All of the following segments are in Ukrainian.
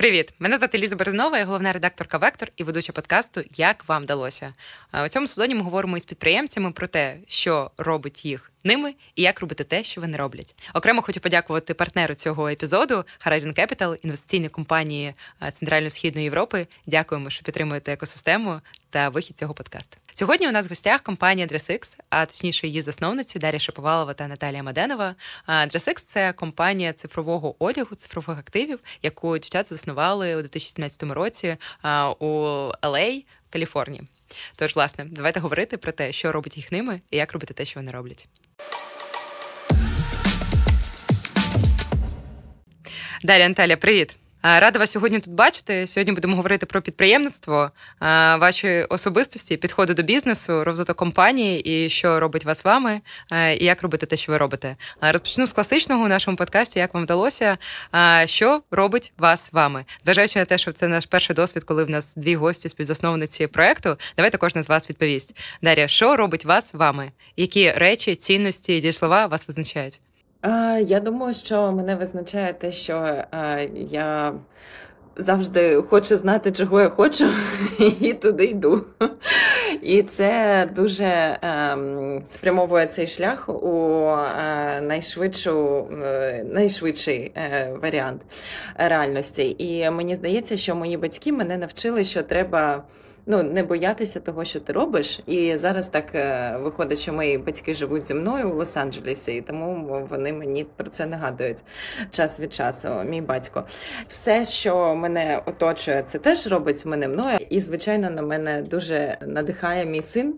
Привіт! Мене звати Ліза Бернова, я головна редакторка Вектор і ведуча подкасту Як вам вдалося. У цьому сезоні ми говоримо із підприємцями про те, що робить їх ними і як робити те, що вони роблять. Окремо хочу подякувати партнеру цього епізоду Horizon Capital, інвестиційній компанії Центрально-Східної Європи. Дякуємо, що підтримуєте екосистему та вихід цього подкасту. Сьогодні у нас в гостях компанія DressX, а точніше її засновниці Дар'я Шаповалова та Наталія Маденова. DressX – це компанія цифрового одягу, цифрових активів, яку дівчата заснували у 2017 році у LA, Каліфорнії. Тож, власне, давайте говорити про те, що робить їх ними і як робити те, що вони роблять. Далі, Анталя, привіт. Рада вас сьогодні тут бачити. Сьогодні будемо говорити про підприємництво, ваші особистості, підходи до бізнесу, розвиток компанії і що робить вас вами, і як робити те, що ви робите. Розпочну з класичного у нашому подкасті, як вам вдалося, що робить вас вами. Зважаючи на те, що це наш перший досвід, коли в нас дві гості співзасновниці проекту. Давайте кожна з вас відповість. Дар'я, що робить вас вами? Які речі, цінності і слова вас визначають? Я думаю, що мене визначає те, що я завжди хочу знати, чого я хочу, і туди йду. І це дуже ем, спрямовує цей шлях у е, найшвидшу, е, найшвидший е, варіант реальності. І мені здається, що мої батьки мене навчили, що треба ну не боятися того, що ти робиш. І зараз так е, виходить, що мої батьки живуть зі мною у Лос-Анджелесі, і тому вони мені про це нагадують час від часу. Мій батько, все, що мене оточує, це теж робить мене мною. І звичайно, на мене дуже надихає мій син.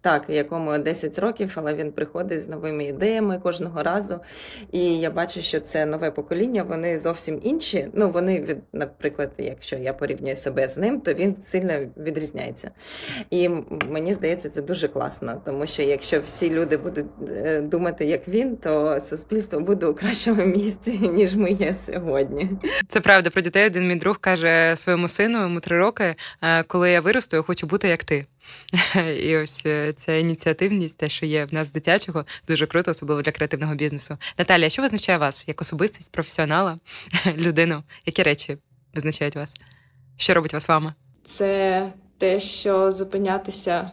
Так, якому 10 років, але він приходить з новими ідеями кожного разу. І я бачу, що це нове покоління, вони зовсім інші. Ну, вони від, наприклад, якщо я порівнюю себе з ним, то він сильно відрізняється. І мені здається, це дуже класно, тому що якщо всі люди будуть е, думати, як він, то суспільство буде у кращому місці, ніж ми є сьогодні. Це правда про дітей. Один мій друг каже своєму сину йому три роки, «Е, коли я виросту, я хочу бути як ти. І ось е, ця ініціативність, те, що є в нас дитячого, дуже круто, особливо для креативного бізнесу. Наталія, що визначає вас як особистість, професіонала, людину? Які речі визначають вас? Що робить вас вами? Це те, що зупинятися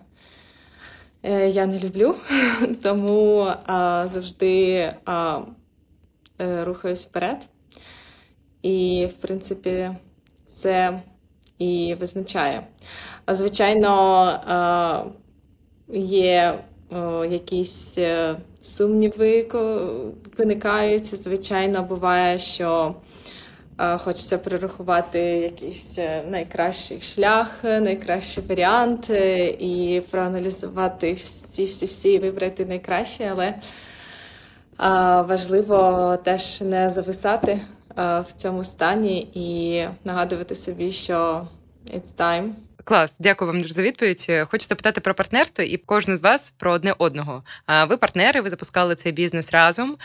е, я не люблю, тому а, завжди а, е, рухаюсь вперед. І, в принципі, це і визначає. Звичайно, є якісь е, сумніви, виникають. Звичайно, буває, що хочеться перерахувати якийсь е, найкращий шлях, найкращий варіант е, і проаналізувати всі, всі, всі, вибрати найкраще, але важливо теж не зависати в цьому стані і нагадувати собі, що it's time. Клас, дякую вам дуже за відповідь. Хочу запитати про партнерство і кожну з вас про одне одного. Ви партнери, ви запускали цей бізнес разом.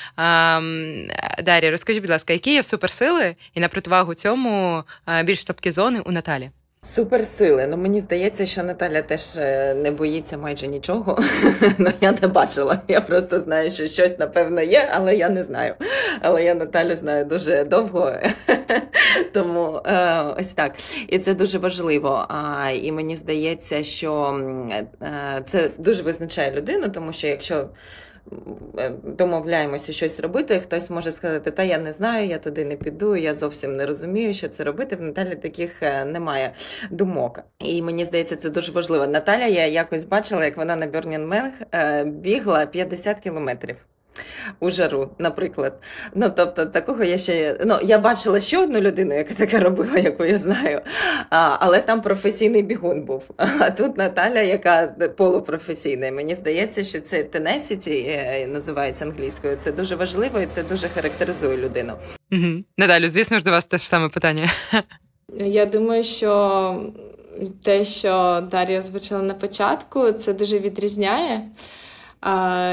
Дар'я, розкажіть, будь ласка, які є суперсили і на противагу цьому більш слабкі зони у Наталі? Суперсили. Ну мені здається, що Наталя теж е, не боїться майже нічого. Ну я не бачила. Я просто знаю, що щось напевно є, але я не знаю. Але я Наталю знаю дуже довго. Тому е, ось так. І це дуже важливо. І мені здається, що е, це дуже визначає людину, тому що якщо. Домовляємося щось робити, хтось може сказати, та я не знаю, я туди не піду, я зовсім не розумію, що це робити. В Наталі таких е, немає думок. І мені здається, це дуже важливо. Наталя, я якось бачила, як вона на Burning Man е, бігла 50 кілометрів у жару, наприклад. Ну, тобто, такого я ще ну, я бачила ще одну людину, яка таке робила, яку я знаю. А, Але там професійний бігун був. А тут Наталя, яка полупрофесійна. Мені здається, що це tenacity, е, називається англійською. Це дуже важливо і це дуже характеризує людину. Угу. Наталю, звісно ж, до вас те ж саме питання. Я думаю, що те, що Дар'я озвучила на початку, це дуже відрізняє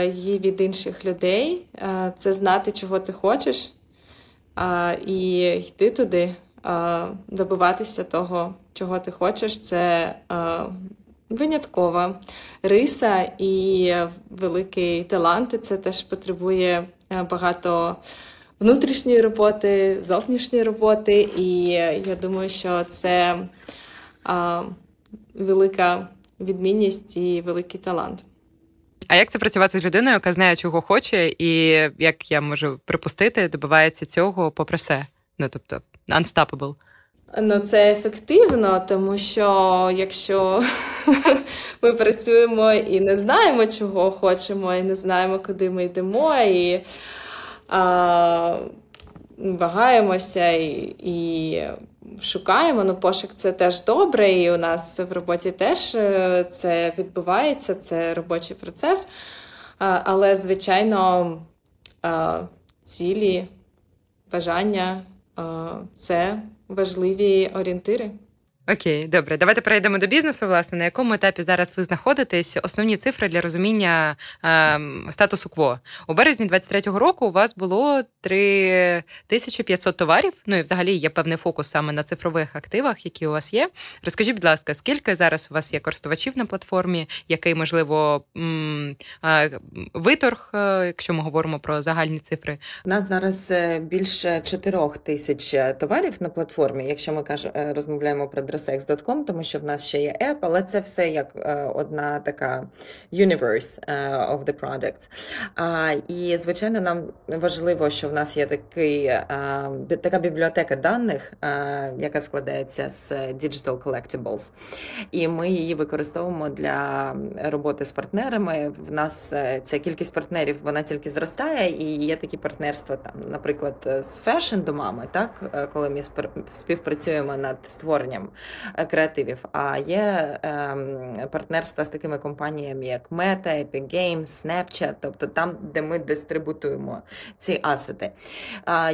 її від інших людей, це знати, чого ти хочеш, і йти туди, добиватися того, чого ти хочеш. Це виняткова риса і великий талант. Це теж потребує багато внутрішньої роботи, зовнішньої роботи, і я думаю, що це а, велика відмінність і великий талант. А як це працювати з людиною, яка знає, чого хоче, і як я можу припустити, добивається цього попри все? Ну тобто, unstoppable. Ну, це ефективно, тому що якщо ми працюємо і не знаємо, чого хочемо, і не знаємо, куди ми йдемо, і а, вагаємося і, і шукаємо. Ну, пошук це теж добре, і у нас в роботі теж е, це відбувається, це робочий процес. Але, звичайно, цілі, бажання це важливі орієнтири. Окей, добре, давайте перейдемо до бізнесу. Власне, на якому етапі зараз ви знаходитесь? Основні цифри для розуміння ем, статусу КВО. У березні 23-го року у вас було 3500 товарів. Ну і взагалі є певний фокус саме на цифрових активах, які у вас є. Розкажіть, будь ласка, скільки зараз у вас є користувачів на платформі, який можливо е, виторг, е, якщо ми говоримо про загальні цифри? У нас зараз е, більше 4 тисяч е, товарів на платформі, якщо ми каж, е, розмовляємо про dressx.com, тому що в нас ще є app, але це все як е, одна така universe е, of the products. А, І, звичайно, нам важливо, що в нас є такий, е, така бібліотека даних, яка складається з Digital Collectibles. І ми її використовуємо для роботи з партнерами. В нас ця кількість партнерів вона тільки зростає, і є такі партнерства, там, наприклад, з фешн-домами, так, коли ми співпрацюємо над створенням креативів. А є ем, партнерства з такими компаніями, як Meta, Epic Games, Snapchat, тобто там, де ми дистрибутуємо ці асети.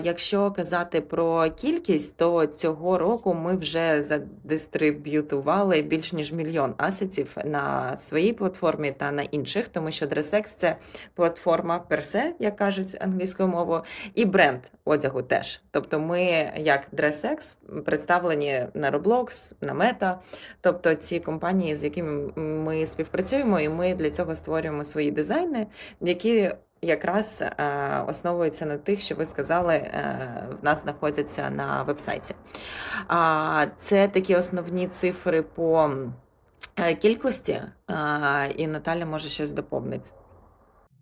Якщо казати про кількість, то цього року ми вже задистриб'ютували більш ніж мільйон асетів на своїй платформі та на інших, тому що DressX – це платформа персе, як кажуть англійською мовою, і бренд одягу теж. Тобто ми, як DressX, представлені на Roblox, на Meta, тобто ці компанії, з якими ми співпрацюємо, і ми для цього створюємо свої дизайни, які якраз е, основуються на тих, що ви сказали, е, в нас знаходяться на вебсайті. А це такі основні цифри по е, кількості, і Наталя може щось доповнити.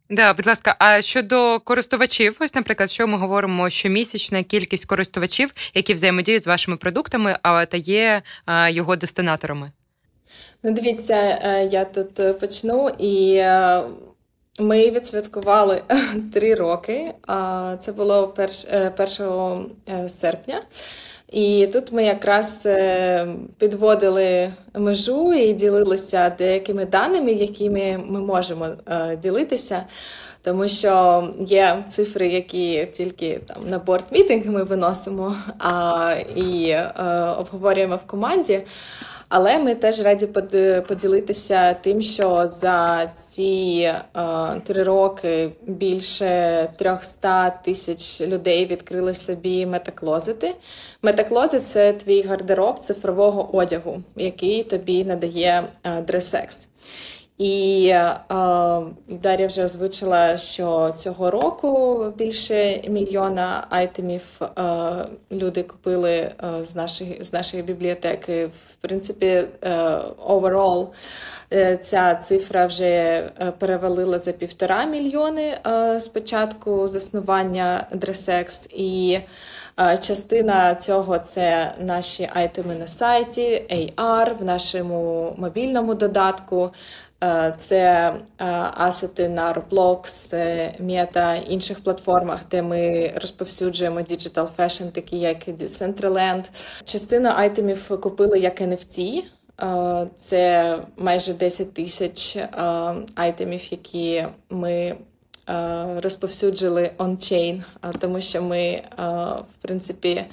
Да, будь ласка, а щодо користувачів, ось, наприклад, що ми говоримо, щомісячна кількість користувачів, які взаємодіють з вашими продуктами, а та є його дестинаторами. Ну, дивіться, е, я тут е, почну, і е, ми відсвяткували три роки. Це було перш, е, 1 е, серпня. І тут ми якраз е, підводили межу і ділилися деякими даними, якими ми можемо е, ділитися. Тому що є цифри, які тільки там на борт мітинг ми виносимо а, і е, обговорюємо в команді. Але ми теж раді под- поділитися тим, що за ці е, три роки більше 300 тисяч людей відкрили собі метаклозити. Метаклозит це твій гардероб цифрового одягу, який тобі надає е, DressX. І е, Дар'я вже озвучила, що цього року більше мільйона айтемів е, люди купили е, з, нашої, з нашої бібліотеки. В принципі, е, overall е, ця цифра вже е, перевалила за півтора мільйони е, з заснування DressX. І е, частина цього це наші айтеми на сайті, AR, в нашому мобільному додатку. Е, Це е, асети на Roblox, Meta, інших платформах, де ми розповсюджуємо digital fashion, такі як Decentraland. Частину айтемів купили як NFT. Е, Це майже 10 тисяч айтемів, які ми розповсюджили е, тому що ми, в принципі,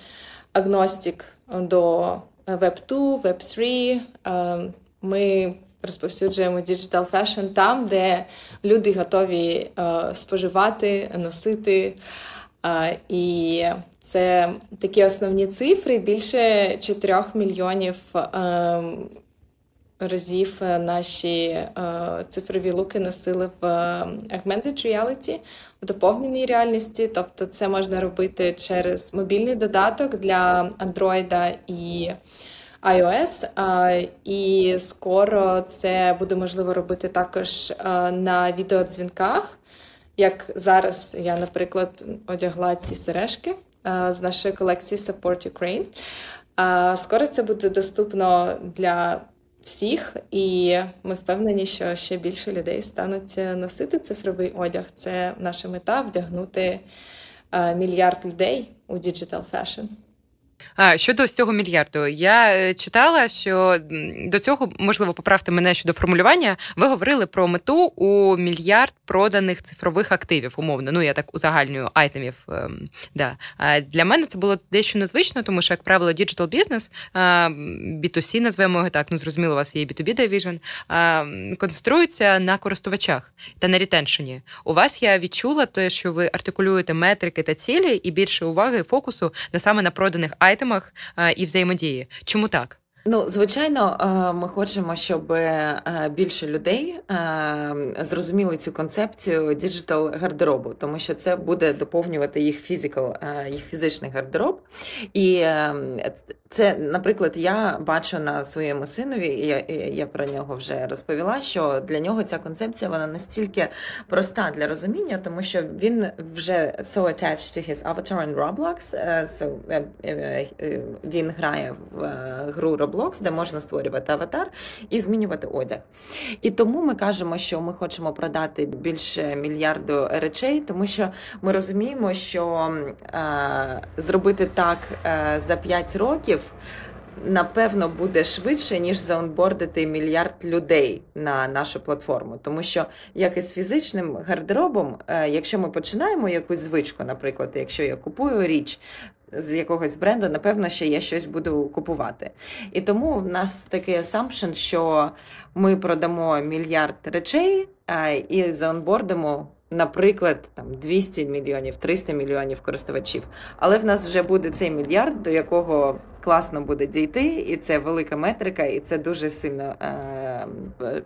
агностик до Web 2, Web 3. Е, Ми розповсюджуємо digital fashion там, де люди готові е, споживати, носити. Е, і це такі основні цифри. Більше 4 мільйонів е, разів наші цифрові луки носили в augmented reality, в доповненій реальності. Тобто, це можна робити через мобільний додаток для Android і iOS. Е, і скоро це буде можливо робити також е, на відеодзвінках. Як зараз я, наприклад, одягла ці сережки е, з нашої колекції Support Ukraine. Скоро це буде доступно для всіх, і ми впевнені, що ще більше людей стануть носити цифровий одяг. Це наша мета вдягнути е, мільярд людей у Digital Fashion. А, щодо цього мільярду, я е, читала, що до цього, можливо, поправте мене щодо формулювання. Ви говорили про мету у мільярд проданих цифрових активів, умовно. Ну я так узагальнюю item ів. Ем, да. Для мене це було дещо незвично, тому що, як правило, digital бізнес, B2C, назвемо його так, ну зрозуміло, у вас є B2B division, концентрується на користувачах та на retention і. У вас я відчула те, що ви артикулюєте метрики та цілі, і більше уваги і фокусу на саме на проданих item ах item ах і взаємодії. Чому так? Ну, звичайно, ми хочемо, щоб більше людей зрозуміли цю концепцію digital гардеробу, тому що це буде доповнювати їх physical, їх фізичний гардероб. І це, наприклад, я бачу на своєму синові, і я, я про нього вже розповіла, що для нього ця концепція вона настільки проста для розуміння, тому що він вже so attached to his avatar in Roblox, е, so, е, е, він грає в гру Roblox, де можна створювати аватар і змінювати одяг. І тому ми кажемо, що ми хочемо продати більше мільярду речей, тому що ми розуміємо, що е, зробити так е, за 5 років напевно буде швидше, ніж заонбордити мільярд людей на нашу платформу. Тому що, як і з фізичним гардеробом, е, якщо ми починаємо якусь звичку, наприклад, якщо я купую річ. З якогось бренду, напевно, ще я щось буду купувати. І тому в нас такий асампшн, що ми продамо мільярд речей а, і заонбордимо наприклад, там 200 мільйонів, 300 мільйонів користувачів. Але в нас вже буде цей мільярд, до якого класно буде дійти, і це велика метрика, і це дуже сильно е,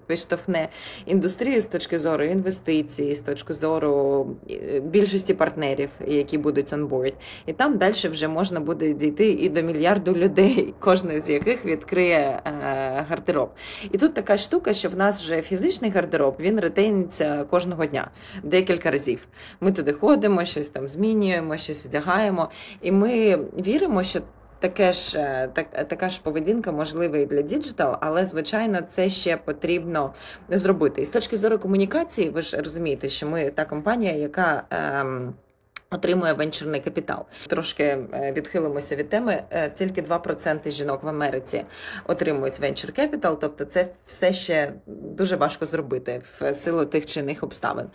підштовхне індустрію з точки зору інвестицій, з точки зору е, більшості партнерів, які будуть онборд. І там далі вже можна буде дійти і до мільярду людей, кожен з яких відкриє е, гардероб. І тут така штука, що в нас вже фізичний гардероб він retain иться кожного дня, декілька разів. Ми туди ходимо, щось там змінюємо, щось вдягаємо, і ми віримо, що таке ж е, так, така ж поведінка можлива і для digital, але звичайно це ще потрібно зробити. І з точки зору комунікації, ви ж розумієте, що ми та компанія, яка. Ем, Отримує венчурний капітал. Трошки е, відхилимося від теми. Е, тільки 2% жінок в Америці отримують венчур капітал, тобто це все ще дуже важко зробити в силу тих чи інших обставин.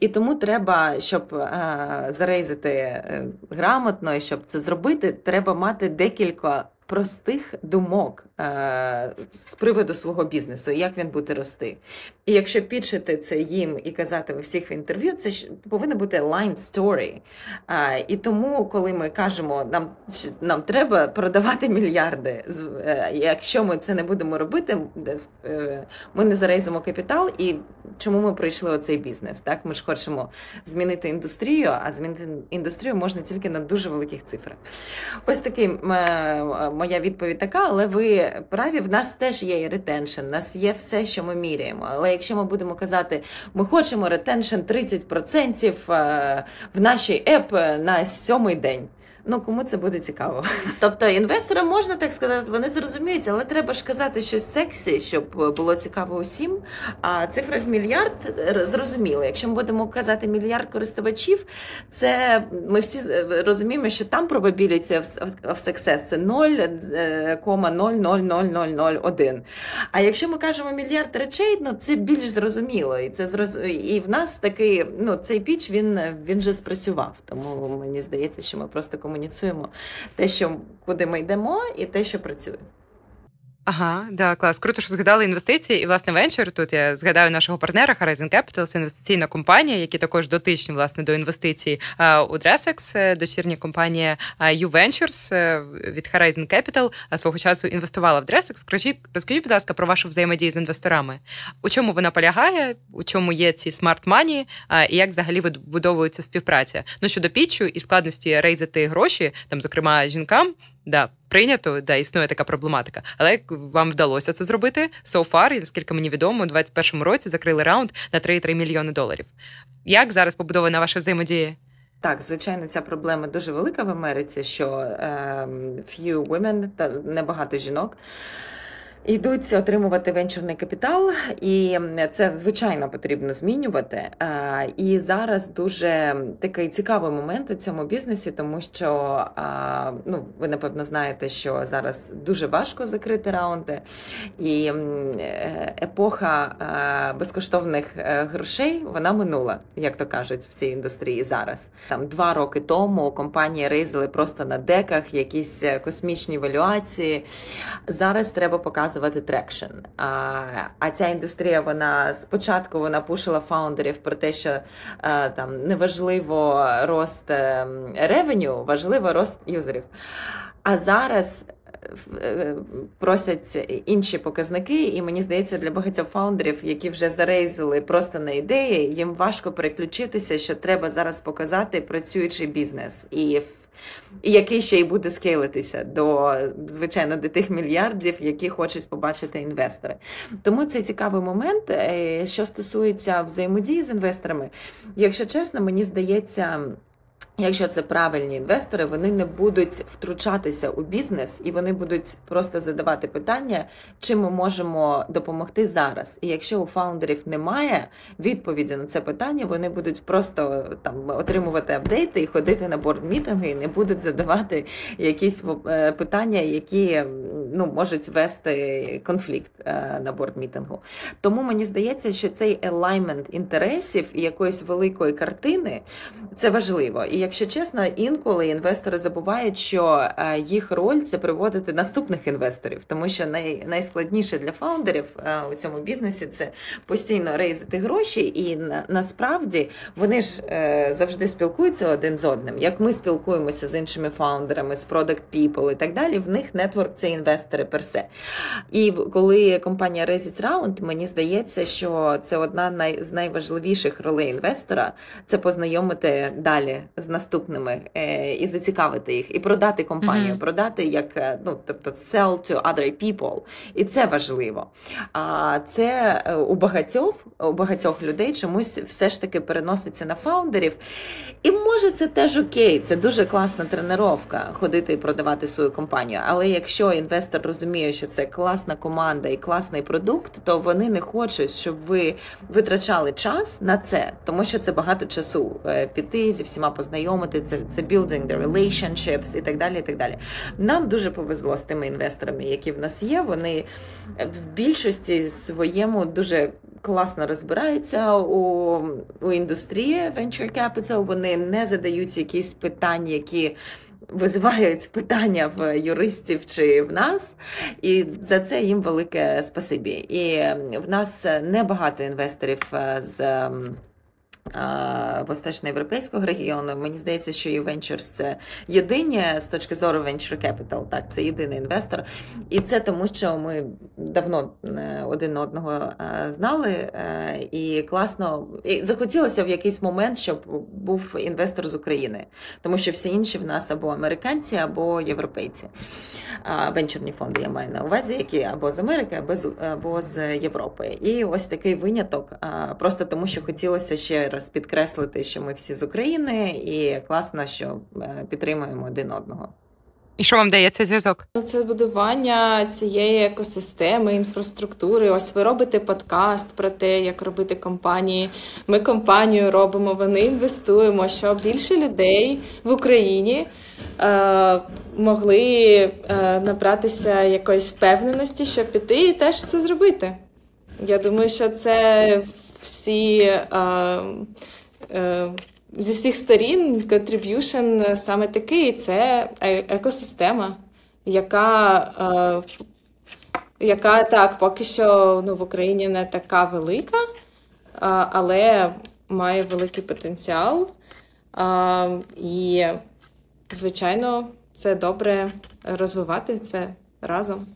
І тому треба, щоб е, зарейзити грамотно і щоб це зробити, треба мати декілька простих думок е, з приводу свого бізнесу, як він буде рости. І якщо підшити це їм і казати в всіх в інтерв'ю, це повинна бути line story. Е, і тому, коли ми кажемо, нам нам треба продавати мільярди, е, якщо ми це не будемо робити, е, ми не зарейзимо капітал. І чому ми прийшли у цей бізнес? Так, ми ж хочемо змінити індустрію, а змінити індустрію можна тільки на дуже великих цифрах. Ось такий е, моя відповідь така, але ви праві, в нас теж є ретеншн, в нас є все, що ми міряємо. Але якщо ми будемо казати, ми хочемо retention 30% е, в нашій app на сьомий день. Ну кому це буде цікаво? Тобто інвесторам можна так сказати, вони зрозуміють, але треба ж казати щось сексі, щоб було цікаво усім. А цифра в мільярд зрозуміло. Якщо ми будемо казати мільярд користувачів, це ми всі розуміємо, що там probability of success – це 0,0000001. А якщо ми кажемо мільярд речей, ну це більш зрозуміло, і це зроз... і в нас такий ну цей піч він він вже спрацював. Тому мені здається, що ми просто комунікуємо комуніцуємо те, що куди ми йдемо, і те, що працює. Ага, да, клас. Круто, що згадали інвестиції. І власне венчур. Тут я згадаю нашого партнера Horizon Capital, це інвестиційна компанія, які також дотичні власне до інвестицій у Dresex, е, дочірня компанія а, U Ventures е, від Horizon Capital свого часу інвестувала в Dresex. Скажіть, розкажіть, будь ласка, про вашу взаємодію з інвесторами. У чому вона полягає, у чому є ці смарт мані, і як взагалі вибудовується співпраця? Ну щодо пітчу і складності рейзити гроші, там, зокрема, жінкам. Да, прийнято, да, існує така проблематика. Але як вам вдалося це зробити? So far, наскільки мені відомо, у 2021 році закрили раунд на 3,3 мільйони доларів. Як зараз побудована ваша взаємодія? Так, звичайно, ця проблема дуже велика в Америці, що е, few women, та небагато жінок йдуть отримувати венчурний капітал, і це звичайно потрібно змінювати. І зараз дуже такий цікавий момент у цьому бізнесі, тому що ну ви напевно знаєте, що зараз дуже важко закрити раунди, і е, епоха безкоштовних е, грошей вона минула, як то кажуть, в цій індустрії зараз. Там два роки тому компанії raise или просто на деках якісь е, космічні валюації. Зараз треба показувати показувати traction. А а ця індустрія, вона спочатку вона пушила фаундерів про те, що а, там неважливо рост revenue, важливо рост юзерів. А зараз. Е, е, просять інші показники, і мені здається, для багатьох фаундерів, які вже зарейзили просто на ідеї, їм важко переключитися, що треба зараз показати працюючий бізнес. І і який ще й буде скейлитися до, звичайно, до тих мільярдів, які хочуть побачити інвестори. Тому це цікавий момент, е, що стосується взаємодії з інвесторами. Якщо чесно, мені здається. Якщо це правильні інвестори, вони не будуть втручатися у бізнес і вони будуть просто задавати питання, чим ми можемо допомогти зараз. І якщо у фаундерів немає відповіді на це питання, вони будуть просто там отримувати апдейти і ходити на борд-мітинги, і не будуть задавати якісь е, питання, які ну можуть вести конфлікт е, на борд-мітингу. Тому мені здається, що цей елаймент інтересів і якоїсь великої картини це важливо. І якщо чесно, інколи інвестори забувають, що е, їх роль це приводити наступних інвесторів, тому що най, найскладніше для фаундерів е, у цьому бізнесі це постійно рейзити гроші, і на, насправді вони ж е, завжди спілкуються один з одним. Як ми спілкуємося з іншими фаундерами, з Product People і так далі, в них нетворк це інвестори персе. І коли компанія Резіць Раунд, мені здається, що це одна з найважливіших ролей інвестора це познайомити далі з наступними е, і зацікавити їх, і продати компанію, mm-hmm. продати як е, ну тобто sell to other people. І це важливо. А це е, у багатьох у багатьох людей чомусь все ж таки переноситься на фаундерів. І може це теж окей, це дуже класна тренування ходити і продавати свою компанію. Але якщо інвестор розуміє, що це класна команда і класний продукт, то вони не хочуть, щоб ви витрачали час на це, тому що це багато часу піти зі всіма познайомитися знайомити, це це building the relationships і так далі. і так далі. Нам дуже повезло з тими інвесторами, які в нас є. Вони в більшості своєму дуже класно розбираються у у індустрії venture capital. Вони не задають якісь питання, які. Визивають питання в юристів чи в нас, і за це їм велике спасибі. І в нас небагато інвесторів з Восточноєвропейського регіону. Мені здається, що і це єдині з точки зору Venture Capital, так, це єдиний інвестор. І це тому, що ми давно е, один одного е, знали, е, і класно і захотілося в якийсь момент, щоб був інвестор з України, тому що всі інші в нас або американці, або європейці. Венчурні фонди я маю на увазі, які або з Америки, або з або з Європи. І ось такий виняток, просто тому що хотілося ще раз підкреслити, що ми всі з України, і класно, що е, підтримуємо один одного. І що вам дає цей зв'язок? Ну, це будування цієї екосистеми, інфраструктури. Ось ви робите подкаст про те, як робити компанії. Ми компанію робимо, вони інвестуємо, щоб більше людей в Україні е, могли е, набратися якоїсь впевненості, щоб піти і теж це зробити. Я думаю, що це всі е, е, зі всіх сторін contribution саме такий це е, екосистема, яка яка так поки що ну, в Україні не така велика, а, але має великий потенціал. А, і, звичайно, це добре розвивати це разом.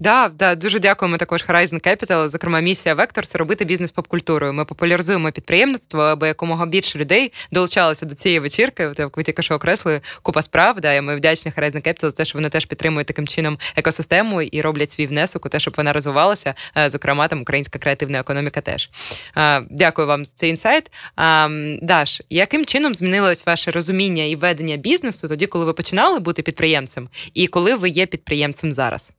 Да, да, дуже дякуємо також Horizon Capital. Зокрема, місія Vector – це робити бізнес поп-культурою. Ми популяризуємо підприємництво, аби якомога більше людей долучалося до цієї вечірки. От як ви тільки що окреслили купа справ. Да, і ми вдячні Horizon Capital за те, що вони теж підтримують таким чином екосистему і роблять свій внесок у те, щоб вона розвивалася. Е, Зокрема, там українська креативна економіка теж. Е, Дякую вам за цей інсайт. Даш, яким чином змінилось ваше розуміння і ведення бізнесу тоді, коли ви починали бути підприємцем, і коли ви є підприємцем зараз?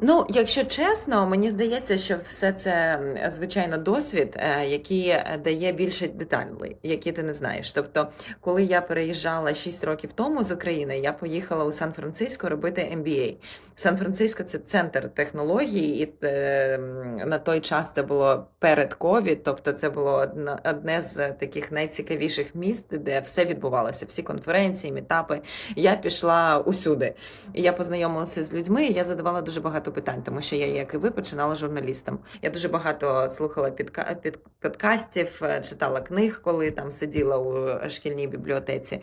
Ну, якщо чесно, мені здається, що все це звичайно досвід, е, який е, дає більше деталей, які ти не знаєш. Тобто, коли я переїжджала 6 років тому з України, я поїхала у Сан-Франциско робити MBA. Сан-Франциско це центр технологій, і е, на той час це було перед ковід, тобто це було одне з таких найцікавіших міст, де все відбувалося, всі конференції, мітапи. Я пішла усюди. Я познайомилася з людьми, і я задавала дуже багато питань, тому що я, як і ви, починала журналістом. Я дуже багато слухала підка... під... подкастів, е, читала книг, коли там сиділа у шкільній бібліотеці.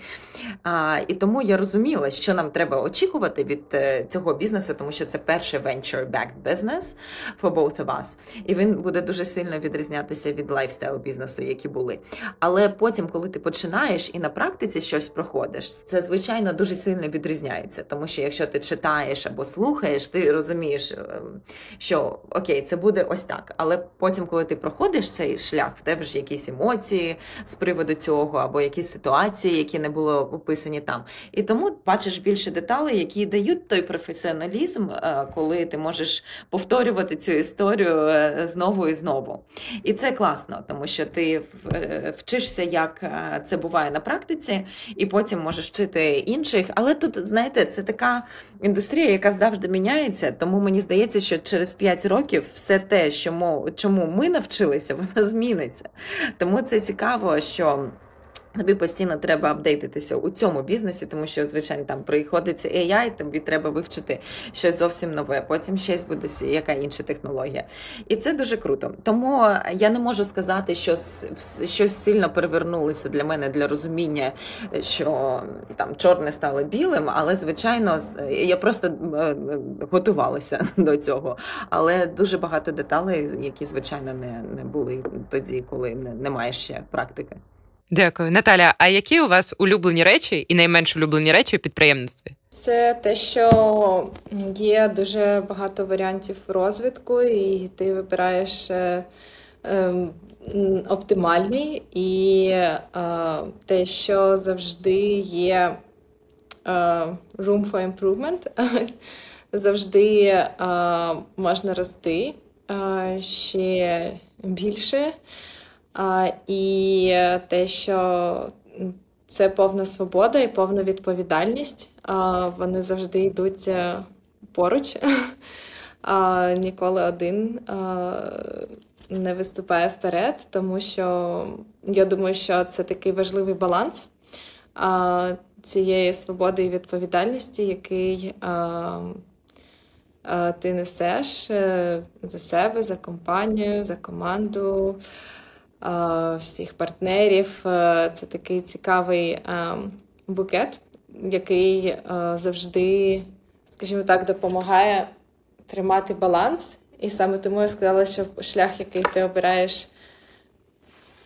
А, і тому я розуміла, що нам треба очікувати від е, цього бізнесу, тому що це перший venture-backed business for both of us. І він буде дуже сильно відрізнятися від lifestyle бізнесу, які були. Але потім, коли ти починаєш і на практиці щось проходиш, це звичайно дуже сильно відрізняється. Тому що якщо ти читаєш або слухаєш, ти розумієш, ем, що окей, це буде ось так. Але потім, коли ти проходиш цей шлях, в тебе ж якісь емоції з приводу цього, або якісь ситуації, які не були описані там. І тому бачиш більше деталей, які дають той професіоналізм, е, коли ти можеш повторювати цю історію е, знову і знову. І це класно, тому що ти е, вчишся, як це буває на практиці, і потім можеш вчити інших. Але тут, знаєте, це така індустрія, яка завжди міняється. Тому мені здається, що через 5 років все те, чому ми навчилися, воно зміниться. Тому це цікаво, що. Тобі постійно треба апдейтитися у цьому бізнесі, тому що, звичайно, там приходиться AI, тобі треба вивчити щось зовсім нове. Потім щось буде яка інша технологія. І це дуже круто. Тому я не можу сказати, що щось сильно перевернулося для мене для розуміння, що там чорне стало білим, але звичайно, я просто е, готувалася до цього. Але дуже багато деталей, які звичайно не, не були тоді, коли не, немає ще практики. Дякую, Наталя. А які у вас улюблені речі і найменш улюблені речі у підприємництві? Це те, що є дуже багато варіантів розвитку, і ти вибираєш е, м, оптимальний, і е, те, що завжди є е, room for improvement, завжди е, можна рости е, ще більше. А, і те, що це повна свобода і повна відповідальність. А, Вони завжди йдуть поруч. А, Ніколи один а, не виступає вперед, тому що я думаю, що це такий важливий баланс а, цієї свободи і відповідальності, який а, ти несеш е, за себе, за компанію, за команду всіх партнерів. Е, Це такий цікавий е, букет, який е, завжди, скажімо так, допомагає тримати баланс. І саме тому я сказала, що шлях, який ти обираєш,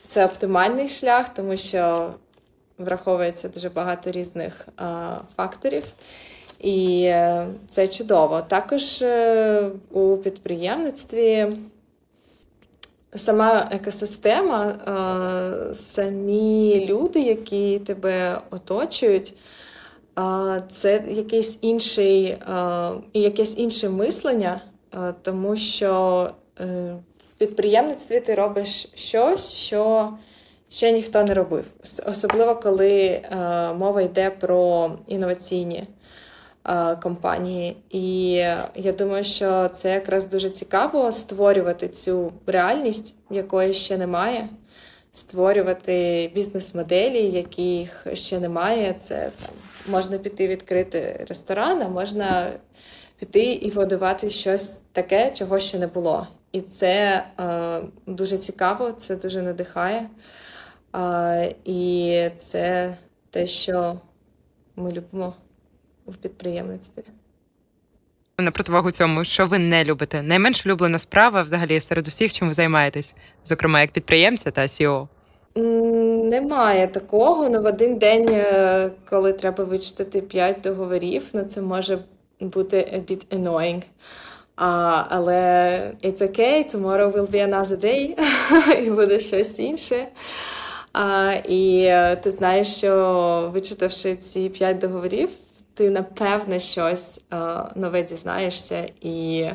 це оптимальний шлях, тому що враховується дуже багато різних е, факторів. І е, це чудово. Також е, у підприємництві сама екосистема, е, самі люди, які тебе оточують, е, це якийсь інший, е, і якесь інше мислення, тому що в підприємництві ти робиш щось, що ще ніхто не робив. Особливо коли мова йде про інноваційні компанії. І я думаю, що це якраз дуже цікаво створювати цю реальність, якої ще немає. Створювати бізнес-моделі, яких ще немає. Це там можна піти відкрити ресторан, а можна піти і подавати щось таке, чого ще не було. І це е, дуже цікаво, це дуже надихає. Е, і це те, що ми любимо в підприємництві. На противагу цьому, що ви не любите? Найменш улюблена справа взагалі серед усіх, чим ви займаєтесь, зокрема як підприємця та? М, Немає такого. Ну, в один день, е, коли треба вичитати 5 договорів, ну це може бути a bit annoying. А, але it's okay, tomorrow will be another day, і буде щось інше. А, і е, ти знаєш, що вичитавши ці 5 договорів, ти напевне щось е, нове дізнаєшся, і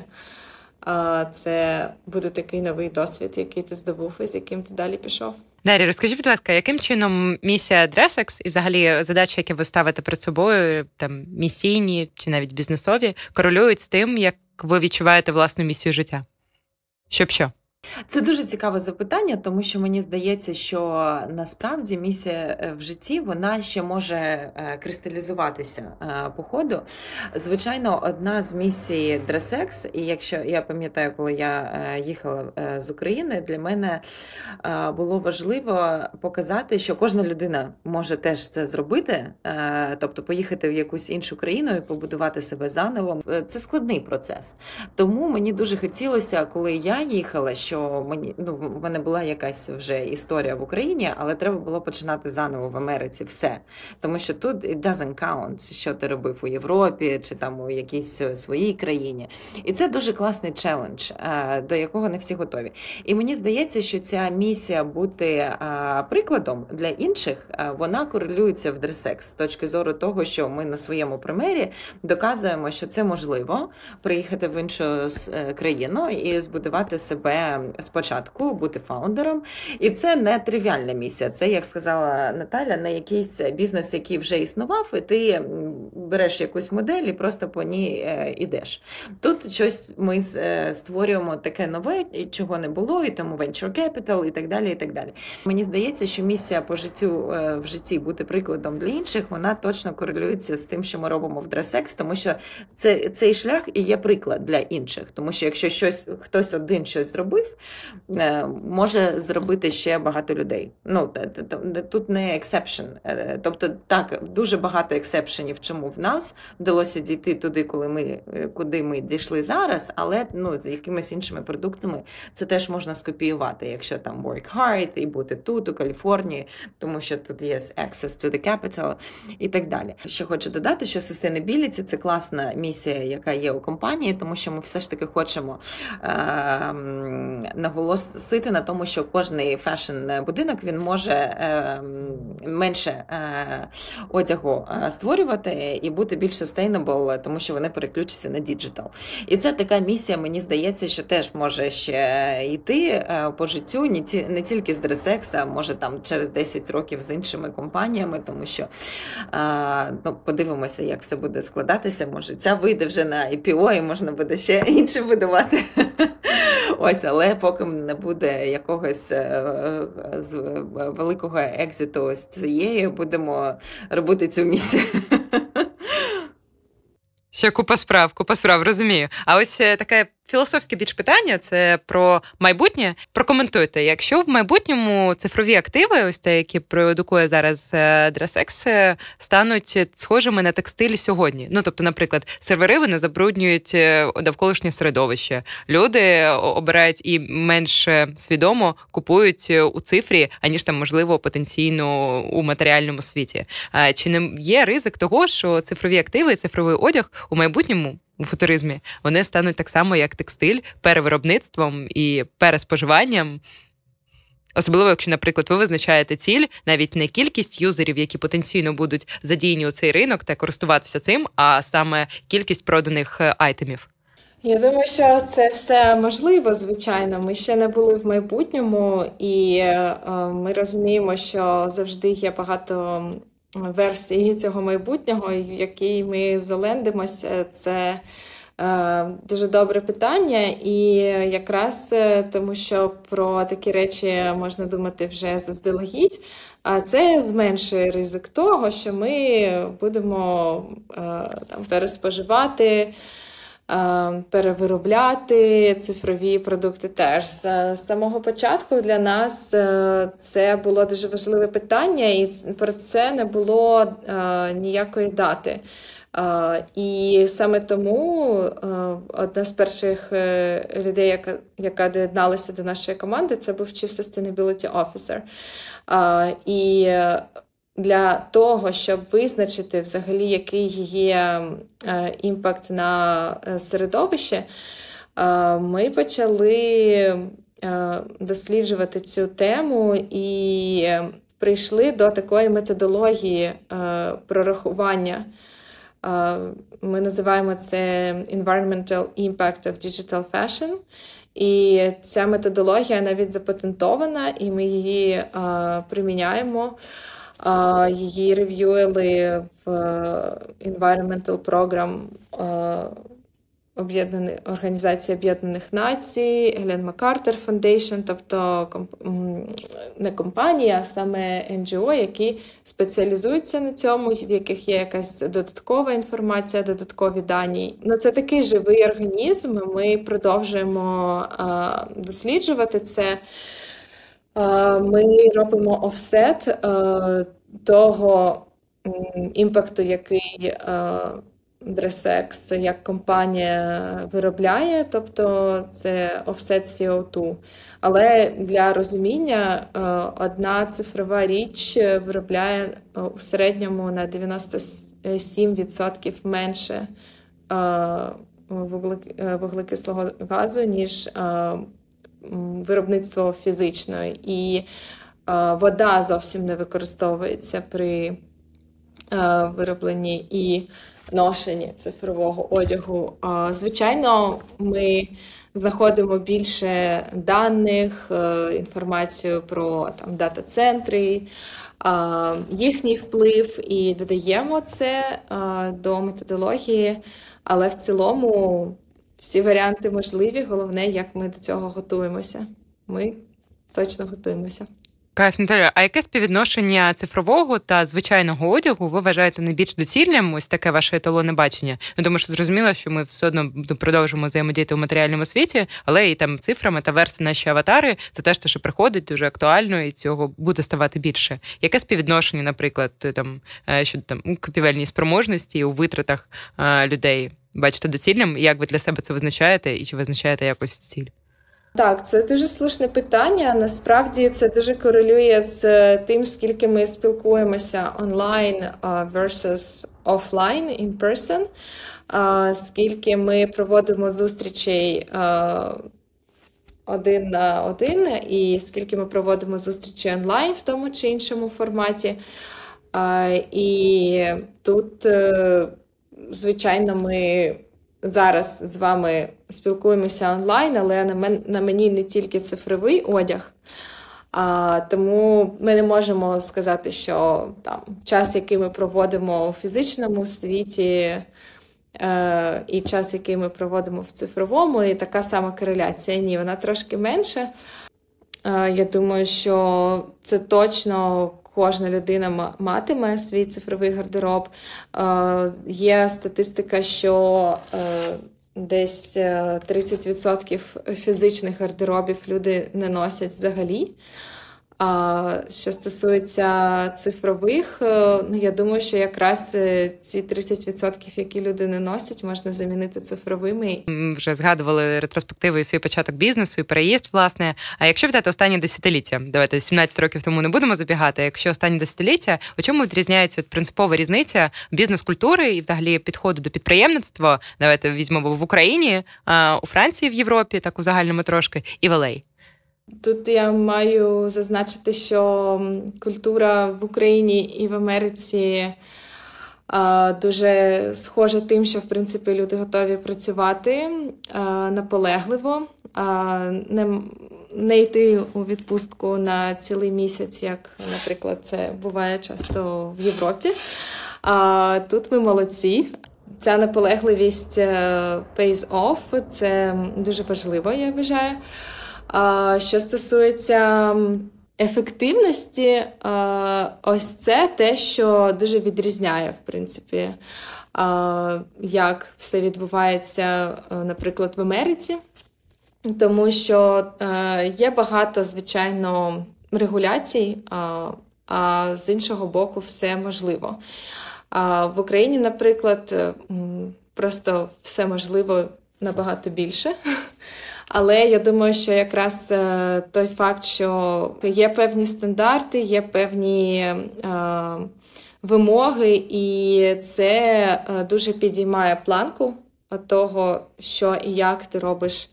е, це буде такий новий досвід, який ти здобув і з яким ти далі пішов. Дар'я, розкажіть, будь ласка, яким чином місія DressX і взагалі задачі, які ви ставите перед собою, там місійні чи навіть бізнесові, корелюють з тим, як ви відчуваєте власну місію життя? Щоб що? Це дуже цікаве запитання, тому що мені здається, що насправді місія е, в житті вона ще може е, кристалізуватися е, по ходу. Звичайно, одна з місій Дресекс, і якщо я пам'ятаю, коли я їхала з України, для мене було важливо показати, що кожна людина може теж це зробити, тобто поїхати в якусь іншу країну і побудувати себе заново. Це складний процес. Тому мені дуже хотілося, коли я їхала що мені ну в мене була якась вже історія в Україні, але треба було починати заново в Америці все. Тому що тут it doesn't count, що ти робив у Європі чи там у якійсь своїй країні. І це дуже класний челендж, е, до якого не всі готові. І мені здається, що ця місія бути е, прикладом для інших, е, вона корелюється в дресекс з точки зору того, що ми на своєму примері доказуємо, що це можливо приїхати в іншу країну і збудувати себе спочатку бути фаундером, і це не тривіальна місія. Це, як сказала Наталя, не якийсь бізнес, який вже існував, і ти береш якусь модель і просто по ній. Е, Тут щось ми е, створюємо таке нове, чого не було, і тому venture capital і так далі. і так далі. Мені здається, що місія по життю е, в житті бути прикладом для інших, вона точно корелюється з тим, що ми робимо в Дресекс, тому що це, цей шлях і є приклад для інших. Тому що якщо щось хтось один щось зробив, може зробити ще багато людей. Ну тут не exception. Тобто, так дуже багато exception ів, чому в нас вдалося дійти туди, коли ми е, куди ми дійшли зараз, але ну з якимись іншими продуктами це теж можна скопіювати, якщо там work hard і бути тут, у Каліфорнії, тому що тут є access to the capital і так далі. Ще хочу додати, що sustainability – це класна місія, яка є у компанії, тому що ми все ж таки хочемо. Е наголосити на тому, що кожний фешн-будинок він може е, менше е, одягу е, створювати і бути більш sustainable, тому що вони переключаться на digital. І це така місія, мені здається, що теж може ще йти по життю, не тільки з DRESSX а, а може там через 10 років з іншими компаніями, тому що ну, подивимося, як все буде складатися. Може, ця вийде вже на IPO і можна буде ще інше видавати. Ось, але поки не буде якогось е, з великого екзиту з цієї, будемо робити цю місію. Ще купа справ, купа справ, розумію. А ось е, таке філософське більш питання це про майбутнє. Прокоментуйте, якщо в майбутньому цифрові активи, ось те, які продукує зараз Дресекс, стануть схожими на текстиль сьогодні. Ну тобто, наприклад, сервери вони забруднюють е, довколишнє середовище. Люди обирають і менш свідомо купують у цифрі, аніж там можливо потенційно у матеріальному світі. Чи не є ризик того, що цифрові активи, цифровий одяг у майбутньому? У футуризмі, вони стануть так само, як текстиль, перевиробництвом і переспоживанням. Особливо, якщо, наприклад, ви визначаєте ціль, навіть не кількість юзерів, які потенційно будуть задіяні у цей ринок та користуватися цим, а саме кількість проданих е, айтемів. Я думаю, що це все можливо, звичайно. Ми ще не були в майбутньому, і е, ми розуміємо, що завжди є багато версії цього майбутнього, в якій ми залендимося, це е, дуже добре питання. І якраз е, тому, що про такі речі можна думати вже заздалегідь. А це зменшує ризик того, що ми будемо е, там переспоживати. Перевиробляти цифрові продукти. Теж з самого початку для нас це було дуже важливе питання, і про це не було ніякої дати. І саме тому одна з перших е, людей, яка яка доєдналася до нашої команди, це був Chief Sustainability Officer. І е, для того, щоб визначити взагалі, який є е, імпакт на середовище, ми почали досліджувати цю тему і прийшли до такої методології прорахування. Ми називаємо це Environmental Impact of Digital Fashion. І ця методологія навіть запатентована, і ми її приміняємо. Її review їли в Environmental Program Об'єднаних Організації Об'єднаних Націй, Ellen MacArthur Foundation, тобто не компанія, а саме НГО, які спеціалізуються на цьому, в яких є якась додаткова інформація, додаткові дані. Ну, Це такий живий організм. Ми продовжуємо а, досліджувати це. А, ми робимо офсет того імпакту, який. Dresex як компанія виробляє, тобто це offset CO2. Але для розуміння е, одна цифрова річ виробляє е, у середньому на 97% менше е, вуглекислого газу, ніж виробництво фізичної. І вода зовсім не використовується при виробленні і ношенні цифрового одягу. Звичайно, ми знаходимо більше даних, е, інформацію про там дата-центри, їхній вплив і додаємо це до методології, але в цілому всі варіанти можливі. Головне, як ми до цього готуємося. Ми точно готуємося. Кайф, Наталя, а яке співвідношення цифрового та звичайного одягу ви вважаєте найбільш доцільним? Ось таке ваше еталонне бачення? Ну тому що зрозуміло, що ми все одно продовжимо взаємодіяти в матеріальному світі, але і там цифрами та верси наші аватари це теж те, що приходить дуже актуально, і цього буде ставати більше. Яке співвідношення, наприклад, там е, щодо там купівельній спроможності у витратах е, людей? Бачите доцільним? Як ви для себе це визначаєте, і чи визначаєте якось ціль? Так, це дуже слушне питання. Насправді це дуже корелює з е, тим, скільки ми спілкуємося онлайн versus offline, in person, скільки ми проводимо зустрічей один на один, і скільки ми проводимо зустрічей онлайн в тому чи іншому форматі. І тут, е, звичайно, ми зараз з вами спілкуємося онлайн, але на, мен, на мені не тільки цифровий одяг. А, Тому ми не можемо сказати, що там час, який ми проводимо у фізичному світі, е, і час, який ми проводимо в цифровому, і така сама кореляція. Ні, вона трошки менша. Е, я думаю, що це точно кожна людина матиме свій цифровий гардероб. Е, є статистика, що е, десь 30% е, фізичних гардеробів люди не носять взагалі. А що стосується цифрових, е, ну я думаю, що якраз е, ці 30%, які люди не носять, можна замінити цифровими. Вже згадували ретроспективи і свій початок бізнесу і переїзд, власне. А якщо взяти останні десятиліття, давайте 17 років тому не будемо забігати. Якщо останні десятиліття, у чому відрізняється принципова різниця бізнес-культури і взагалі підходу до підприємництва? Давайте візьмемо в Україні, у Франції, в Європі, так у загальному трошки, і в Алей. Тут я маю зазначити, що культура в Україні і в Америці дуже схожа тим, що в принципі люди готові працювати наполегливо, не не йти у відпустку на цілий місяць, як, наприклад, це буває часто в Європі. А Тут ми молодці. Ця наполегливість е, pays off, це дуже важливо, я вважаю. Що стосується ефективності, е, ось це те, що дуже відрізняє, в принципі, е, як все відбувається, е, наприклад, в Америці. Тому що є багато, звичайно, регуляцій, а з іншого боку, все можливо. В Україні, наприклад, просто все можливо набагато більше. Але я думаю, що якраз е, той факт, що є певні стандарти, є певні е, вимоги, і це е, дуже підіймає планку того, що і як ти робиш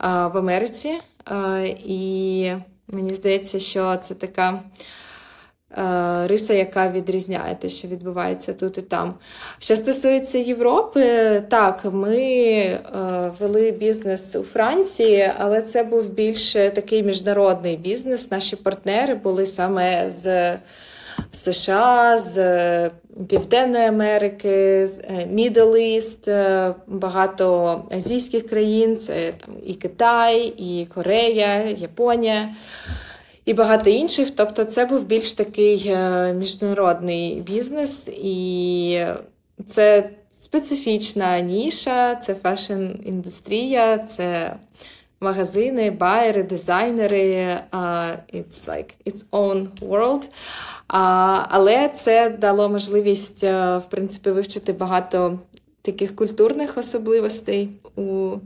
в Америці. І мені здається, що це така. Е, риса, яка відрізняє те, що відбувається тут і там. Що стосується Європи, так, ми е, вели бізнес у Франції, але це був більш такий міжнародний бізнес. Наші партнери були саме з США, з Південної Америки, з е, Middle East, багато азійських країн, це там і Китай, і Корея, Японія і багато інших. Тобто, це був більш такий е, міжнародний бізнес, і це специфічна ніша, це фешн-індустрія, це магазини, байери, дизайнери. Uh, it's like its own world. Але це дало можливість, uh, в принципі, вивчити багато таких культурних особливостей у Е,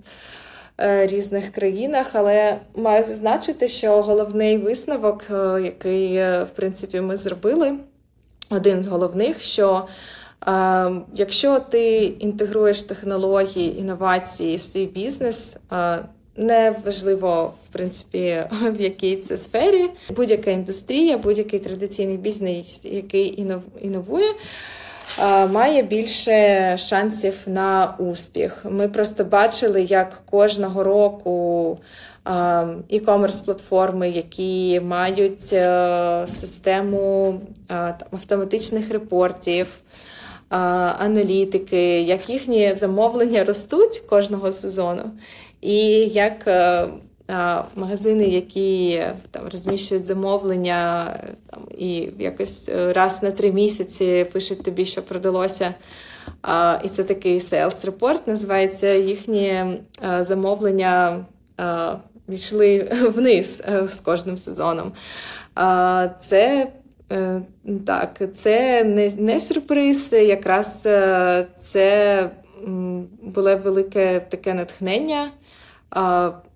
різних країнах, але маю зазначити, що головний висновок, е, який е, в принципі ми зробили, один з головних, що е, якщо ти інтегруєш технології, інновації в свій бізнес, е, не важливо, в принципі, в якій це сфері, будь-яка індустрія, будь-який традиційний бізнес, який інновує, має більше шансів на успіх. Ми просто бачили, як кожного року e-commerce платформи, які мають е, систему автоматичних репортів. Аналітики, як їхні замовлення ростуть кожного сезону, і як е, магазини, які там розміщують замовлення там, і якось е, раз на три місяці пишуть тобі, що продалося. І це такий sales report, називається їхні замовлення а, йшли вниз е, з кожним сезоном. Це е, так, це не, не сюрприз, якраз це було велике таке натхнення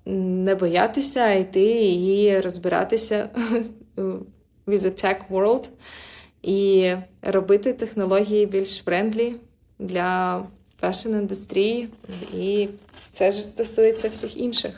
не боятися йти і розбиратися with the tech world і робити технології більш friendly для fashion-індустрії, і це ж стосується всіх інших.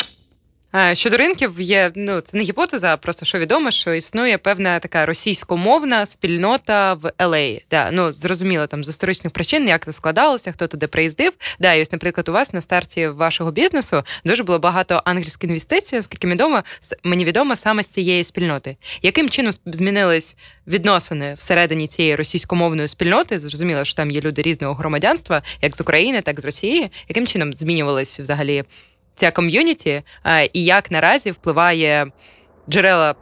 Щодо ринків, є ну це не гіпотеза, а просто що відомо, що існує певна така російськомовна спільнота в LA. Да, ну зрозуміло там з історичних причин, як це складалося, хто туди приїздив. Да, і ось, наприклад, у вас на старті вашого бізнесу дуже було багато ангельських інвестицій, оскільки відомо мені відомо саме з цієї спільноти. Яким чином змінились відносини всередині цієї російськомовної спільноти? Зрозуміло, що там є люди різного громадянства, як з України, так і з Росії. Яким чином змінювались взагалі? Ця ком'юніті, е, і як наразі впливає джерела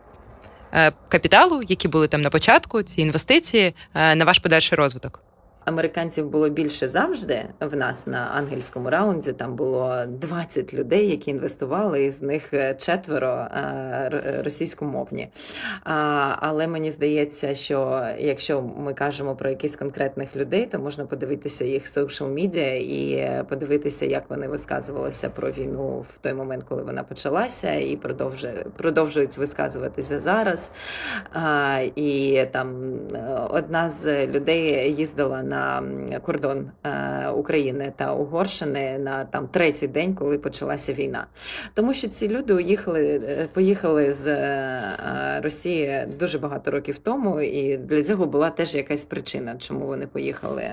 е, капіталу, які були там на початку, ці інвестиції е, на ваш подальший розвиток американців було більше завжди. В нас на ангельському раунді там було 20 людей, які інвестували, із них е, четверо е, російськомовні. Але мені здається, що якщо ми кажемо про якихось конкретних людей, то можна подивитися їх соціал медіа і подивитися, як вони висказувалися про війну в той момент, коли вона почалася, і продовжують висказуватися зараз. І там е, одна з людей їздила на на кордон е, України та Угорщини на там третій день, коли почалася війна. Тому що ці люди уїхали, е, поїхали з е, Росії дуже багато років тому, і для цього була теж якась причина, чому вони поїхали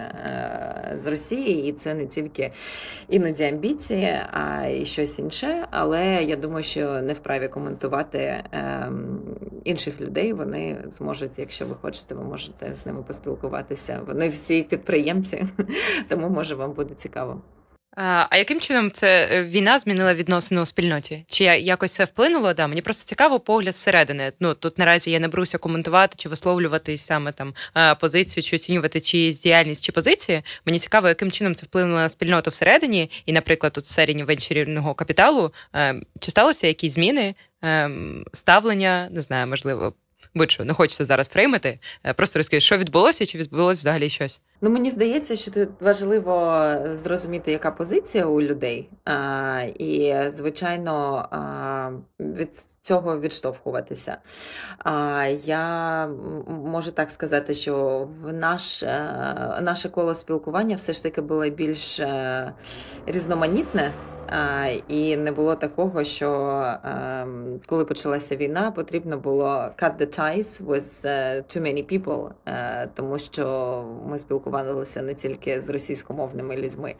з Росії, і це не тільки іноді амбіції, а й щось інше. Але я думаю, що не вправі коментувати інших людей. Вони зможуть, якщо ви хочете, ви можете з ними поспілкуватися. Вони всі підприємці, тому може вам буде цікаво. А яким чином це е, війна змінила відносини у спільноті? Чи якось це вплинуло? Да, Мені просто цікаво погляд зсередини. Ну тут наразі я не беруся коментувати чи висловлювати саме там позицію, чи оцінювати чиїсь діяльність чи позиції. Мені цікаво, яким чином це вплинуло на спільноту всередині, і, наприклад, тут серії венчурного капіталу ем, чи сталося якісь зміни ем, ставлення, не знаю, можливо, будь-що не хочеться зараз фреймити. Е, просто розкажи, що відбулося, чи відбулося взагалі щось. Ну, мені здається, що тут важливо зрозуміти, яка позиція у людей, а, і, звичайно, а, від цього відштовхуватися. А, Я можу так сказати, що в наш, е, наше коло спілкування все ж таки було більш е, різноманітне. І не було такого, що ем, коли почалася війна, потрібно було cut the ties with е, too many people, е, тому що ми спілкувалися не тільки з російськомовними людьми,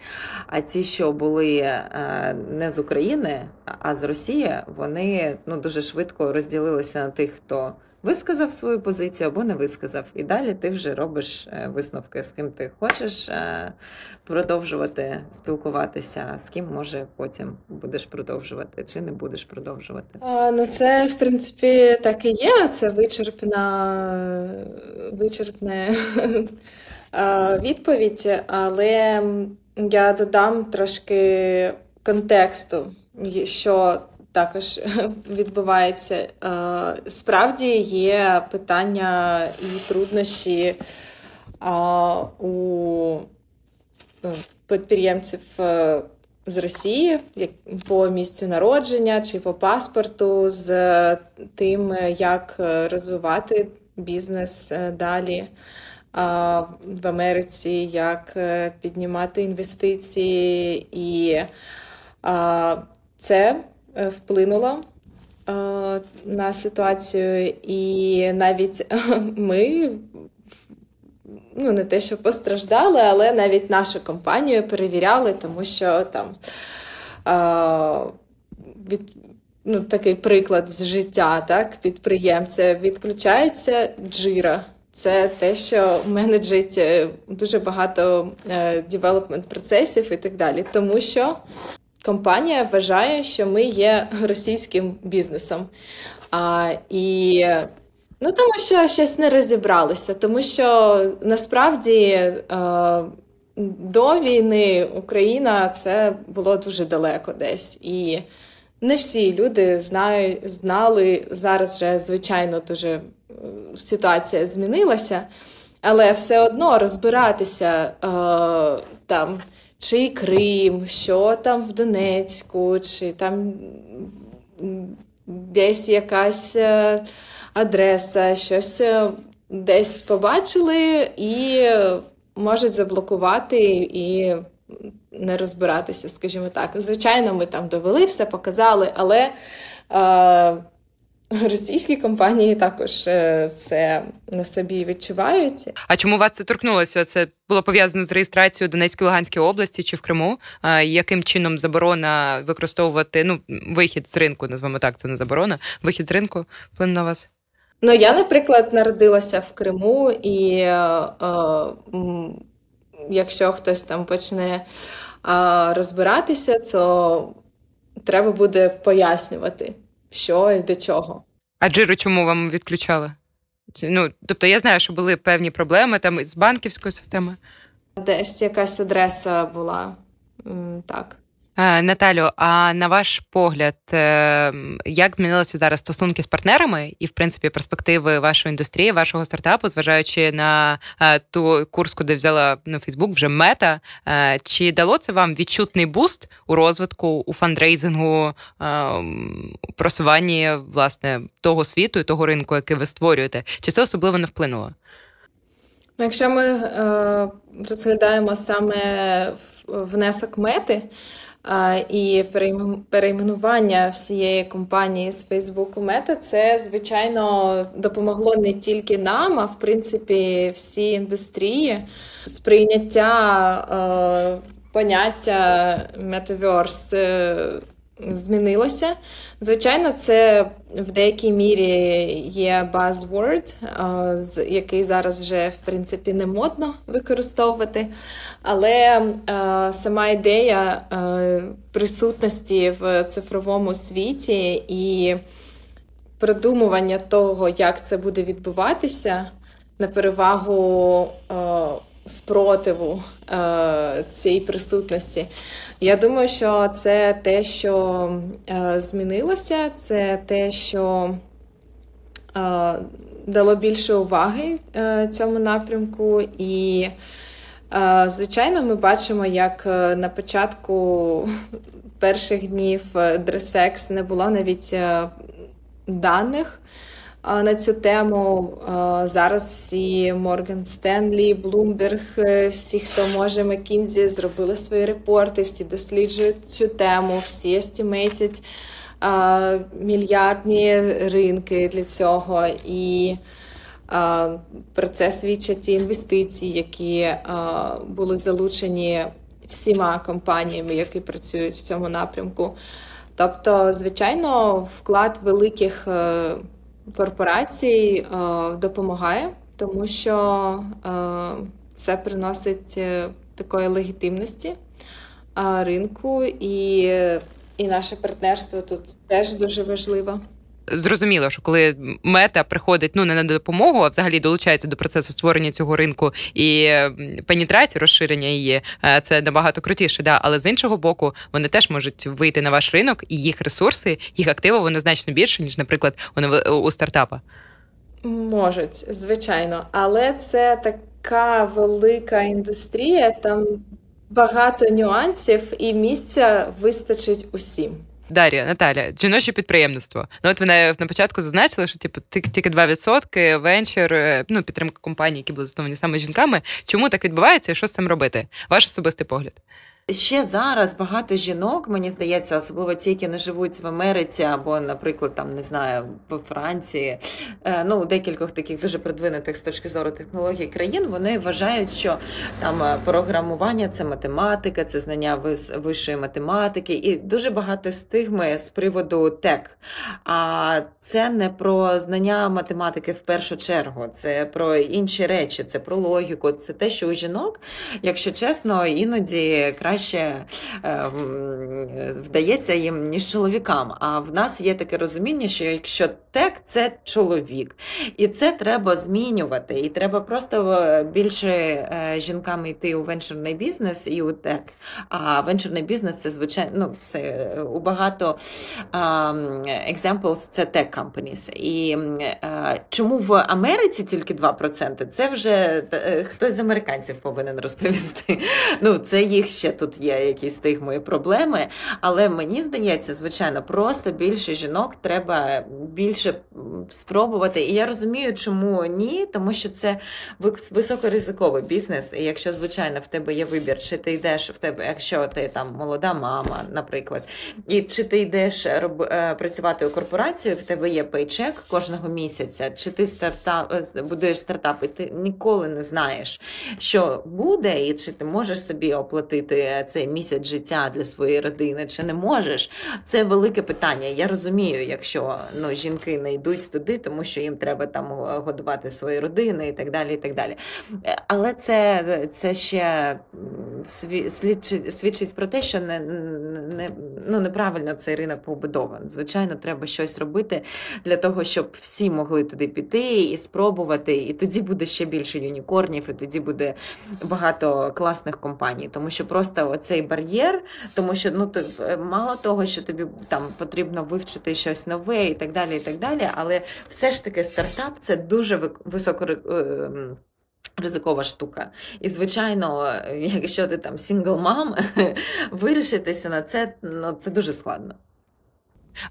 а ті, що були е, не з України, а з Росії, вони ну дуже швидко розділилися на тих, хто висказав свою позицію або не висказав. І далі ти вже робиш е, висновки, з ким ти хочеш е, продовжувати спілкуватися, з ким може потім будеш продовжувати чи не будеш продовжувати. А, Ну, це в принципі так і є. Це вичерпна вичерпна відповідь, але я додам трошки контексту, що також відбувається. Е, справді є питання і труднощі у е, підприємців е, з Росії по місцю народження чи по паспорту, з тим, як розвивати бізнес далі. В Америці як піднімати інвестиції, і це Е, вплинуло е, на ситуацію, і навіть ми. Ну, не те, що постраждали, але навіть нашу компанію перевіряли, тому що там від, ну, такий приклад з життя так, підприємця відключається джира. Це те, що менеджить е, дуже багато девелопмент процесів і так далі. Тому що компанія вважає, що ми є російським бізнесом. А, І ну, тому що щось не розібралося, тому що насправді. А, е, до війни Україна це було дуже далеко десь. І не всі люди знають, знали. Зараз вже, звичайно, дуже е, ситуація змінилася, але все одно розбиратися е, там чи Крим, що там в Донецьку, чи там десь якась е, адреса, щось е, десь побачили і можуть заблокувати і не розбиратися, скажімо так. Звичайно, ми там довели все, показали, але. Е, Російські компанії також е, це на собі відчувають. А чому вас це торкнулося? Це було пов'язано з реєстрацією Донецької Луганської області чи в Криму? Яким чином заборона використовувати ну вихід з ринку? Назвемо так, це не заборона. Вихід з ринку вплине на вас? Ну я, наприклад, народилася в Криму, і е, е, якщо хтось там почне е, розбиратися, то треба буде пояснювати що і до чого. А джиру чому вам відключали? Ну, Тобто я знаю, що були певні проблеми там з банківською системою. Десь якась адреса була. Так. Е, Наталю, а на ваш погляд, е, як змінилися зараз стосунки з партнерами і, в принципі, перспективи вашої індустрії, вашого стартапу, зважаючи на е, ту курс, куди взяла на Фейсбук, вже мета? Чи дало це вам відчутний буст у розвитку, у фандрейзингу, просуванні власне того світу і того ринку, який ви створюєте? Чи це особливо не вплинуло? Ну, якщо ми розглядаємо саме внесок мети. І перейменування всієї компанії з Facebook у Meta, це, звичайно, допомогло не тільки нам, а в принципі всій індустрії. Сприйняття е, поняття Metaverse змінилося. Звичайно, це в деякій мірі є buzzword, який зараз вже в принципі не модно використовувати. Але сама ідея присутності в цифровому світі і продумування того, як це буде відбуватися, на перевагу спротиву е, цієї присутності. Я думаю, що це те, що е, змінилося, це те, що е, дало більше уваги е, цьому напрямку. І, звичайно, ми бачимо, як на початку перших днів DRESSX не було навіть даних на цю тему. Зараз всі Morgan Stanley, Bloomberg, всі, хто може, McKinsey, зробили свої репорти, всі досліджують цю тему, всі estimate ять мільярдні ринки для цього. І про це свідчать ті інвестиції, які були залучені всіма компаніями, які працюють в цьому напрямку. Тобто, звичайно, вклад великих е, корпорацій е, допомагає, тому що е, це приносить е, такої легітимності ринку, і, і наше партнерство тут теж дуже важливо зрозуміло, що коли мета приходить ну не на допомогу, а взагалі долучається до процесу створення цього ринку і пенетрації, розширення її, е, це набагато крутіше. Да, але з іншого боку, вони теж можуть вийти на ваш ринок, і їх ресурси, їх активи вони значно більше, ніж, наприклад, у стартапа. Можуть, звичайно, але це така велика індустрія, там багато нюансів, і місця вистачить усім. Дар'я, Наталя, жіноче підприємництво. Ну от ви на, початку зазначили, що типу тільки 2% венчер, е, ну підтримка компаній, які були засновані саме жінками. Чому так відбувається і що з цим робити? Ваш особистий погляд? Ще зараз багато жінок, мені здається, особливо ті, які не живуть в Америці або, наприклад, там не знаю, в Франції, е, ну декількох таких дуже продвинутих з точки зору технологій країн, вони вважають, що там е, програмування це математика, це знання вищої математики, і дуже багато стигми з приводу тек. А це не про знання математики в першу чергу, це про інші речі, це про логіку, це те, що у жінок, якщо чесно, іноді краще краще е, вдається їм, ніж чоловікам. А в нас є таке розуміння, що якщо тек це чоловік, і це треба змінювати. І треба просто е, більше е, жінкам йти у венчурний бізнес і у тек. А венчурний бізнес це звичайно ну, це у багато examples це tech companies. І чому в Америці тільки 2%? Це вже хтось з американців повинен розповісти. Ну, це їх ще тут є якісь стигми і проблеми. Але мені здається, звичайно, просто більше жінок треба більше спробувати. І я розумію, чому ні, тому що це високоризиковий бізнес. І якщо, звичайно, в тебе є вибір, чи ти йдеш в тебе, якщо ти там молода мама, наприклад, і чи ти йдеш роб, е, працювати у корпорацію, в тебе є пейчек кожного місяця, чи ти стартап е, будуєш стартап, і ти ніколи не знаєш, що буде, і чи ти можеш собі оплатити цей місяць життя для своєї родини, чи не можеш, це велике питання. Я розумію, якщо ну, жінки не йдуть туди, тому що їм треба там годувати свої родини і так далі. і так далі. Але це це ще свідчить, свідчить про те, що не, не, ну, неправильно цей ринок побудований. Звичайно, треба щось робити для того, щоб всі могли туди піти і спробувати. І тоді буде ще більше юнікорнів, і тоді буде багато класних компаній, тому що просто просто оцей бар'єр, тому що ну ти е, мало того, що тобі там потрібно вивчити щось нове і так далі, і так далі. Але все ж таки стартап це дуже високо. Е, ризикова штука. І, звичайно, якщо ти там single mom, вирішитися на це ну, це дуже складно.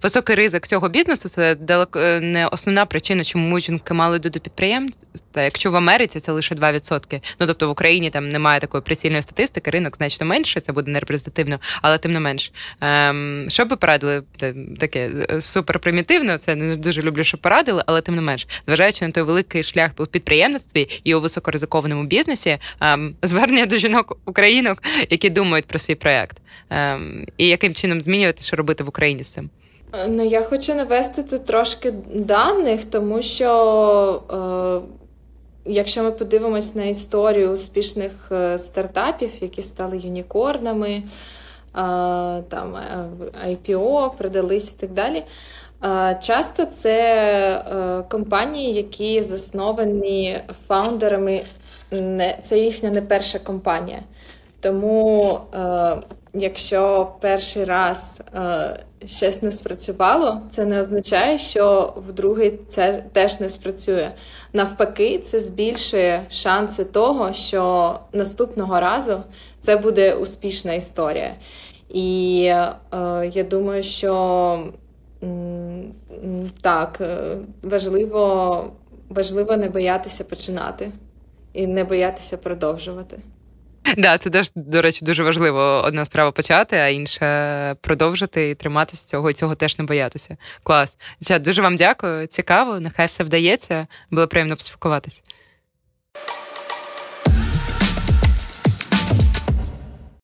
Високий ризик цього бізнесу це далеко е, не основна причина, чому жінки мали йти до підприємств. Якщо в Америці це лише 2%, ну тобто в Україні там немає такої прицільної статистики, ринок значно менше, це буде нерепрезентативно, але тим не менш. Ем, Що би порадили таке е, суперпримітивно, це не дуже люблю, що порадили, але тим не менш, зважаючи на той великий шлях у підприємництві і у високоризикованому бізнесі, ем, звернення до жінок українок, які думають про свій проект. ем, і яким чином змінювати, що робити в Україні з цим? Ну, я хочу навести тут трошки даних, тому що е, якщо ми подивимось на історію успішних е, стартапів, які стали юнікорнами, е, там е, IPO, продались і так далі. е, Часто це компанії, які засновані фаундерами, це їхня не перша компанія. Тому, якщо перший раз е, щось не спрацювало, це не означає, що в другий це теж не спрацює. Навпаки, це збільшує шанси того, що наступного разу це буде успішна історія. І е, я думаю, що так, е, важливо, важливо не боятися починати і не боятися продовжувати. Да, це теж, до речі, дуже важливо. Одна справа почати, а інша продовжити і триматися цього, і цього теж не боятися. Клас. Дівчат, дуже вам дякую. Цікаво, нехай все вдається. Було приємно поспілкуватись.